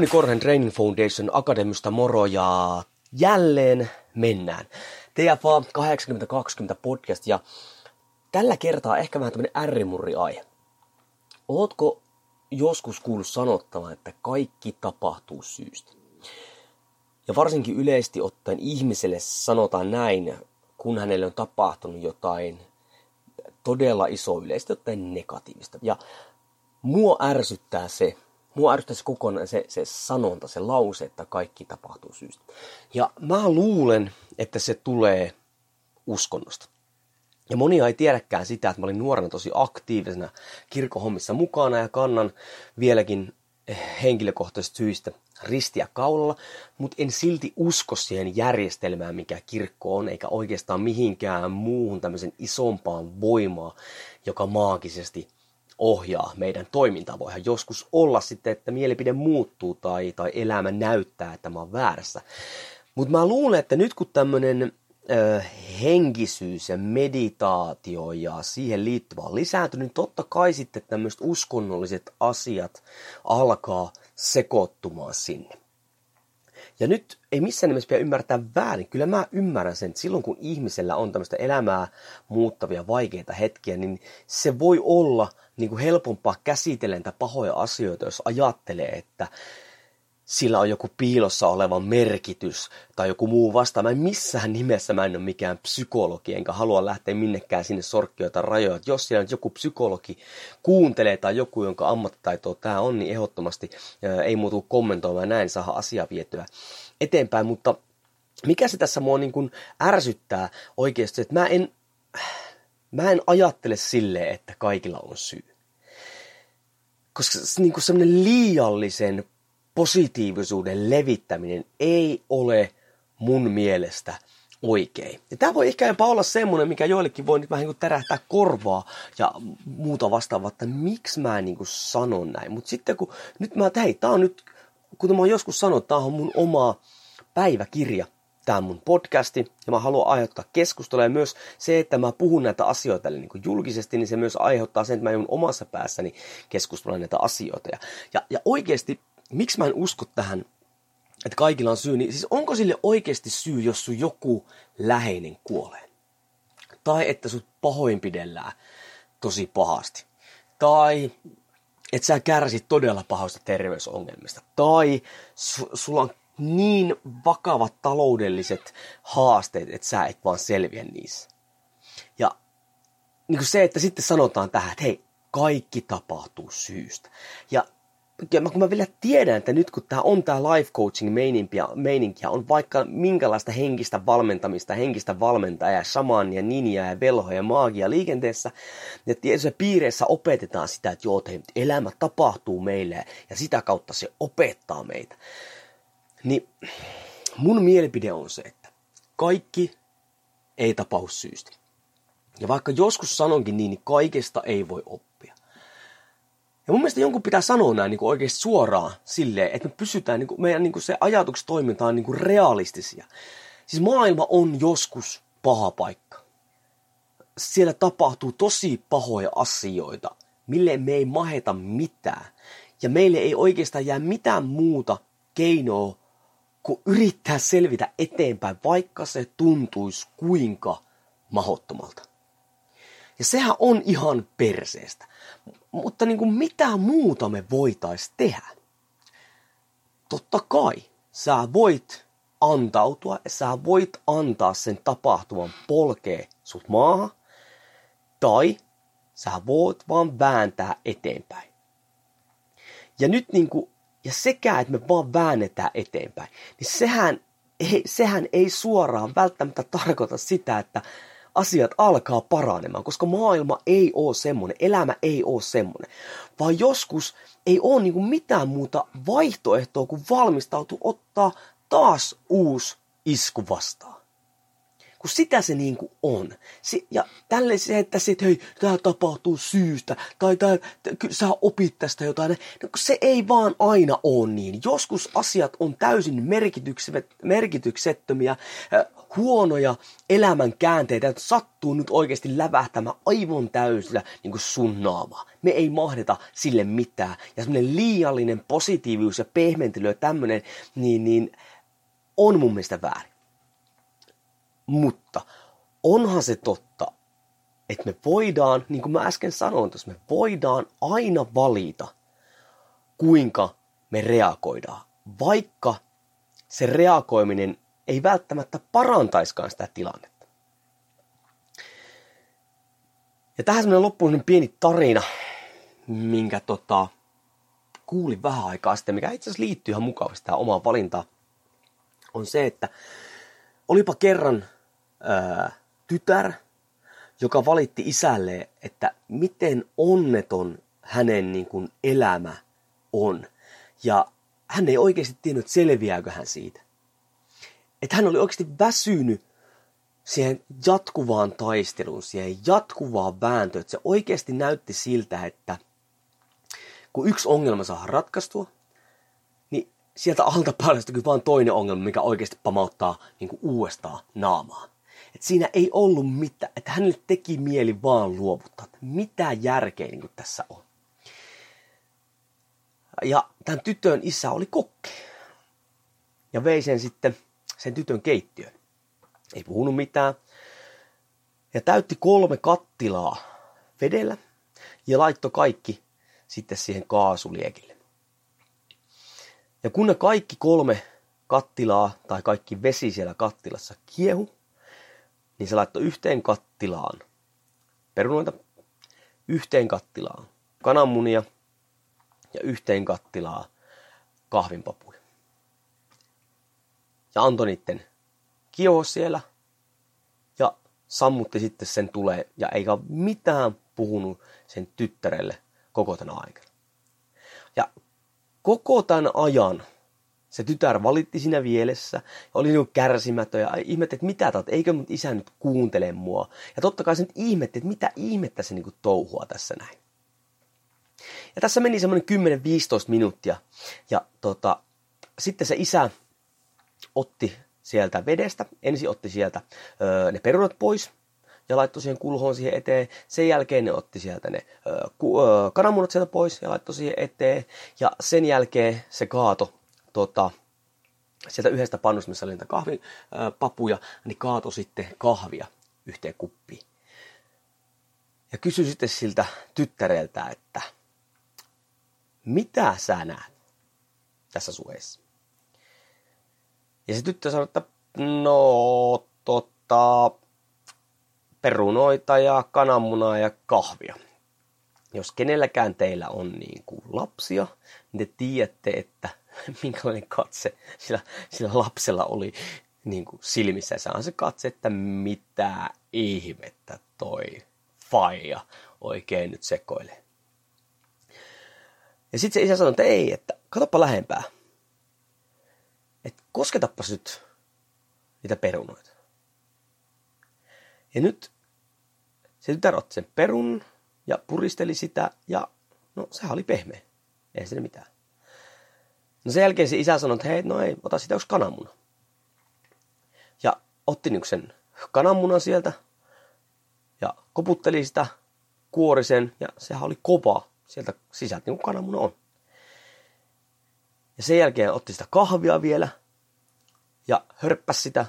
Jouni Korhen Training Foundation Akademista moro ja jälleen mennään. TFA 8020 podcast ja tällä kertaa ehkä vähän tämmönen ärrimurri aihe. Ootko joskus kuullut sanottavan, että kaikki tapahtuu syystä? Ja varsinkin yleisesti ottaen ihmiselle sanotaan näin, kun hänelle on tapahtunut jotain todella iso yleisesti ottaen negatiivista. Ja mua ärsyttää se, mua ärsyttäisi kokonaan se, se sanonta, se lause, että kaikki tapahtuu syystä. Ja mä luulen, että se tulee uskonnosta. Ja monia ei tiedäkään sitä, että mä olin nuorena tosi aktiivisena kirkohommissa mukana ja kannan vieläkin henkilökohtaisista syistä ristiä kaulalla, mutta en silti usko siihen järjestelmään, mikä kirkko on, eikä oikeastaan mihinkään muuhun tämmöisen isompaan voimaan, joka maagisesti ohjaa meidän toimintaa. Voihan joskus olla sitten, että mielipide muuttuu tai, tai elämä näyttää, että mä oon väärässä. Mutta mä luulen, että nyt kun tämmöinen henkisyys ja meditaatio ja siihen liittyvä on lisääntynyt, niin totta kai sitten tämmöiset uskonnolliset asiat alkaa sekoittumaan sinne. Ja nyt ei missään nimessä pidä ymmärtää väärin. Kyllä mä ymmärrän sen, että silloin kun ihmisellä on tämmöistä elämää muuttavia vaikeita hetkiä, niin se voi olla niin kuin helpompaa käsitellä pahoja asioita, jos ajattelee, että sillä on joku piilossa oleva merkitys tai joku muu vasta. Mä en missään nimessä mä en ole mikään psykologi, enkä halua lähteä minnekään sinne sorkkioita rajoja. Et jos siellä nyt joku psykologi kuuntelee tai joku, jonka ammattitaitoa tämä on, niin ehdottomasti ää, ei muutu kommentoimaan näin, saa asiaa vietyä eteenpäin. Mutta mikä se tässä mua niin kuin ärsyttää oikeasti, että mä en, mä en ajattele silleen, että kaikilla on syy. Koska niin kuin semmoinen liiallisen positiivisuuden levittäminen ei ole mun mielestä oikein. Ja tämä voi ehkä jopa olla semmoinen, mikä joillekin voi nyt vähän niin tärähtää korvaa ja muuta vastaavaa, että miksi mä niin kuin sanon näin. Mutta sitten kun nyt mä, hei, tää on nyt, kuten mä oon joskus sanonut, tää on mun oma päiväkirja, tämä on mun podcasti ja mä haluan aiheuttaa keskustelua ja myös se, että mä puhun näitä asioita niin kuin julkisesti, niin se myös aiheuttaa sen, että mä joudun omassa päässäni keskustella näitä asioita. Ja, ja oikeasti miksi mä en usko tähän, että kaikilla on syy, niin siis onko sille oikeasti syy, jos sun joku läheinen kuolee? Tai että sut pahoinpidellään tosi pahasti. Tai että sä kärsit todella pahoista terveysongelmista. Tai su- sulla on niin vakavat taloudelliset haasteet, että sä et vaan selviä niissä. Ja niin kuin se, että sitten sanotaan tähän, että hei, kaikki tapahtuu syystä. Ja ja kun mä vielä tiedän, että nyt kun tämä on tämä life coaching meininkiä, on vaikka minkälaista henkistä valmentamista, henkistä valmentajaa, shamania, ninjaa ja velhoja ja maagia liikenteessä, ja tietyissä piireissä opetetaan sitä, että joo, että elämä tapahtuu meille ja sitä kautta se opettaa meitä. Niin mun mielipide on se, että kaikki ei tapahdu syystä. Ja vaikka joskus sanonkin niin, niin kaikesta ei voi oppia. Ja mun mielestä jonkun pitää sanoa näin niin kuin oikeasti suoraan silleen, että me pysytään, niin kuin, meidän niin kuin se ajatukset toiminta on niin kuin realistisia. Siis maailma on joskus paha paikka. Siellä tapahtuu tosi pahoja asioita, mille me ei maheta mitään. Ja meille ei oikeastaan jää mitään muuta keinoa kuin yrittää selvitä eteenpäin, vaikka se tuntuisi kuinka mahottomalta. Ja sehän on ihan perseestä. Mutta niin kuin mitä muuta me voitais tehdä? Totta kai sä voit antautua ja sä voit antaa sen tapahtuman polkee sut maahan. Tai sä voit vaan vääntää eteenpäin. Ja nyt niin kuin ja sekä, että me vaan väännetään eteenpäin, niin sehän ei, sehän ei suoraan välttämättä tarkoita sitä, että asiat alkaa paranemaan, koska maailma ei ole semmoinen, elämä ei ole semmoinen, vaan joskus ei ole niin mitään muuta vaihtoehtoa kuin valmistautua ottaa taas uusi isku vastaan kun sitä se niin kuin on. Si- ja tälle se, että että hei, tämä tapahtuu syystä, tai tää, t- sä opit tästä jotain, no, se ei vaan aina ole niin. Joskus asiat on täysin merkityksettömiä, huonoja elämän käänteitä, että sattuu nyt oikeasti lävähtämään aivan täysillä niin kuin sun. Me ei mahdeta sille mitään. Ja semmoinen liiallinen positiivisuus ja pehmentely ja tämmöinen, niin, niin on mun mielestä väärin. Mutta onhan se totta, että me voidaan, niin kuin mä äsken sanoin tuossa, me voidaan aina valita, kuinka me reagoidaan, vaikka se reagoiminen ei välttämättä parantaiskaan sitä tilannetta. Ja tähän semmoinen loppuun pieni tarina, minkä tota, kuulin vähän aikaa sitten, mikä itse asiassa liittyy ihan mukavasti tähän omaan valintaan, on se, että olipa kerran ää, tytär, joka valitti isälle, että miten onneton hänen niin kuin, elämä on. Ja hän ei oikeasti tiennyt, selviääkö hän siitä. Että hän oli oikeasti väsynyt siihen jatkuvaan taisteluun, siihen jatkuvaan vääntöön. Että se oikeasti näytti siltä, että kun yksi ongelma saa ratkaistua, sieltä alta paljastui vain toinen ongelma, mikä oikeasti pamauttaa niin kuin uudestaan naamaan. Että siinä ei ollut mitään, että hänelle teki mieli vaan luovuttaa, että mitä järkeä niin kuin tässä on. Ja tämän tytön isä oli kokki. Ja vei sen sitten sen tytön keittiön. Ei puhunut mitään. Ja täytti kolme kattilaa vedellä ja laittoi kaikki sitten siihen kaasuliekille. Ja kun ne kaikki kolme kattilaa tai kaikki vesi siellä kattilassa kiehu, niin se laittoi yhteen kattilaan perunoita, yhteen kattilaan kananmunia ja yhteen kattilaan kahvinpapuja. Ja antoi niiden kioho siellä ja sammutti sitten sen tulee ja eikä mitään puhunut sen tyttärelle koko tänä aikana. Ja koko tämän ajan se tytär valitti siinä vielessä, oli niin kärsimätön ja ihmetti, että mitä taat, eikö mut isä nyt kuuntele mua. Ja totta kai se nyt ihmetti, että mitä ihmettä se niin touhua tässä näin. Ja tässä meni semmoinen 10-15 minuuttia. Ja tota, sitten se isä otti sieltä vedestä, ensin otti sieltä öö, ne perunat pois ja laittoi siihen kulhoon siihen eteen. Sen jälkeen ne otti sieltä ne öö, kananmunat sieltä pois ja laittoi siihen eteen. Ja sen jälkeen se kaato tota, sieltä yhdestä pannusta, missä oli niitä kahvipapuja, niin kaato sitten kahvia yhteen kuppiin. Ja kysyi sitten siltä tyttäreltä, että mitä sä näet tässä suheessa? Ja se tyttö sanoi, että no tota, perunoita ja kananmunaa ja kahvia. Jos kenelläkään teillä on niin kuin lapsia, niin te tiedätte, että minkälainen katse sillä, sillä lapsella oli niin kuin silmissä. On se katse, että mitä ihmettä toi faija oikein nyt sekoilee. Ja sitten se isä sanoi, että ei, että katsoppa lähempää. Että kosketapas nyt niitä perunoita. Ja nyt se tytär otti sen perun ja puristeli sitä ja no sehän oli pehmeä. Ei siinä mitään. No sen jälkeen se isä sanoi, että hei, no ei, ota sitä yksi kananmuna. Ja otti niin sen kananmunan sieltä ja koputteli sitä, kuori sen ja sehän oli kova sieltä sisältä, niin kuin kananmuna on. Ja sen jälkeen otti sitä kahvia vielä ja hörppäsi sitä.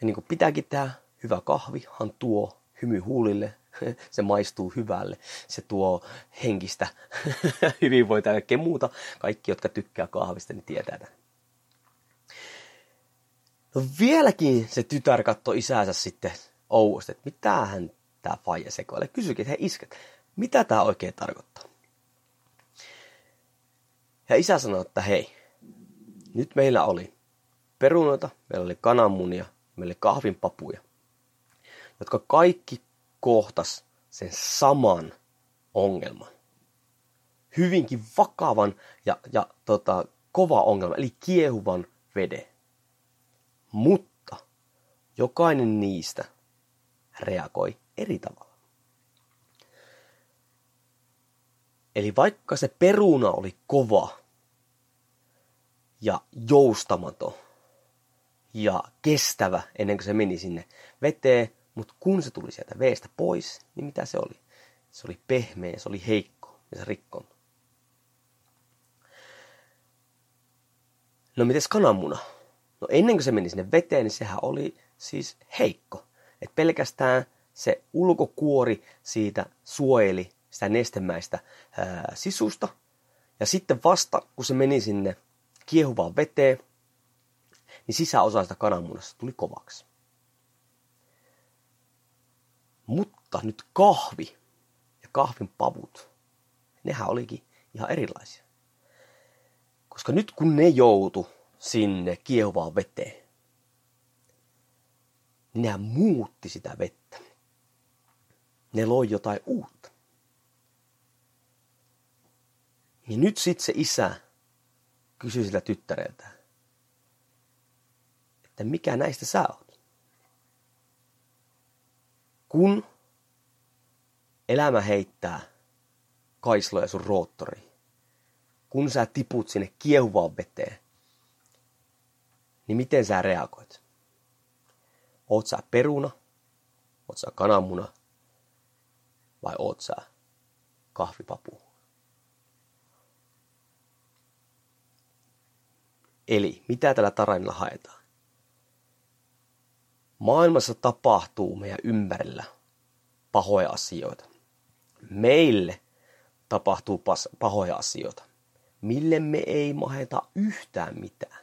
Ja niin kuin pitääkin tehdä, hyvä kahvihan tuo hymy huulille se maistuu hyvälle, se tuo henkistä hyvinvointia ja kaikkea muuta. Kaikki, jotka tykkää kahvista, niin tietää tämän. No vieläkin se tytär katsoi isänsä sitten ouosti, että mitä hän tämä faija sekoilee. Kysyikin, että hei isket, mitä tämä oikein tarkoittaa? Ja isä sanoi, että hei, nyt meillä oli perunoita, meillä oli kananmunia, meillä oli kahvinpapuja, jotka kaikki kohtas sen saman ongelman. Hyvinkin vakavan ja, ja tota, kova ongelma, eli kiehuvan veden. Mutta jokainen niistä reagoi eri tavalla. Eli vaikka se peruna oli kova ja joustamaton ja kestävä ennen kuin se meni sinne veteen, mutta kun se tuli sieltä veestä pois, niin mitä se oli? Se oli pehmeä, se oli heikko ja se rikkoi. No mites kananmuna? No ennen kuin se meni sinne veteen, niin sehän oli siis heikko. Et pelkästään se ulkokuori siitä suojeli sitä nestemäistä ää, sisusta. Ja sitten vasta, kun se meni sinne kiehuvaan veteen, niin sisäosa sitä kananmunasta tuli kovaksi. Mutta nyt kahvi ja kahvin pavut, nehän olikin ihan erilaisia. Koska nyt kun ne joutu sinne kiehuvaan veteen, niin nehän muutti sitä vettä. Ne loi jotain uutta. Ja nyt sitten se isä kysyi sillä tyttäreltä, että mikä näistä sä oot? Kun elämä heittää kaisloja sun roottoriin, kun sä tiput sinne kiehuvaan veteen, niin miten sä reagoit? Oot sä peruna? Oot sä kananmuna? Vai oot sä kahvipapu? Eli mitä tällä tarinalla haetaan? Maailmassa tapahtuu meidän ympärillä pahoja asioita. Meille tapahtuu pahoja asioita, mille me ei maheta yhtään mitään.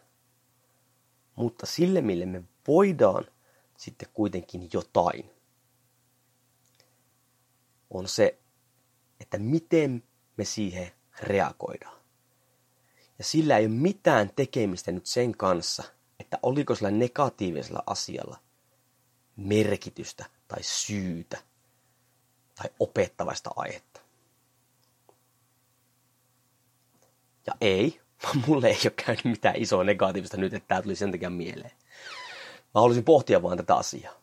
Mutta sille, mille me voidaan sitten kuitenkin jotain, on se, että miten me siihen reagoidaan. Ja sillä ei ole mitään tekemistä nyt sen kanssa, että oliko sillä negatiivisella asialla merkitystä tai syytä tai opettavaista aihetta. Ja ei, mulle ei ole käynyt mitään isoa negatiivista nyt, että tämä tuli sen takia mieleen. Mä haluaisin pohtia vaan tätä asiaa.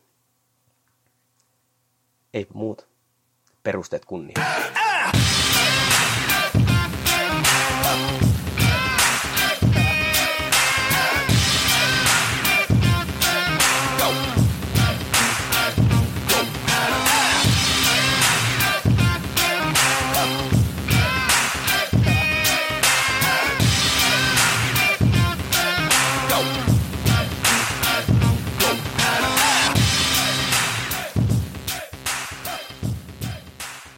Ei muuta. Perusteet kunnia.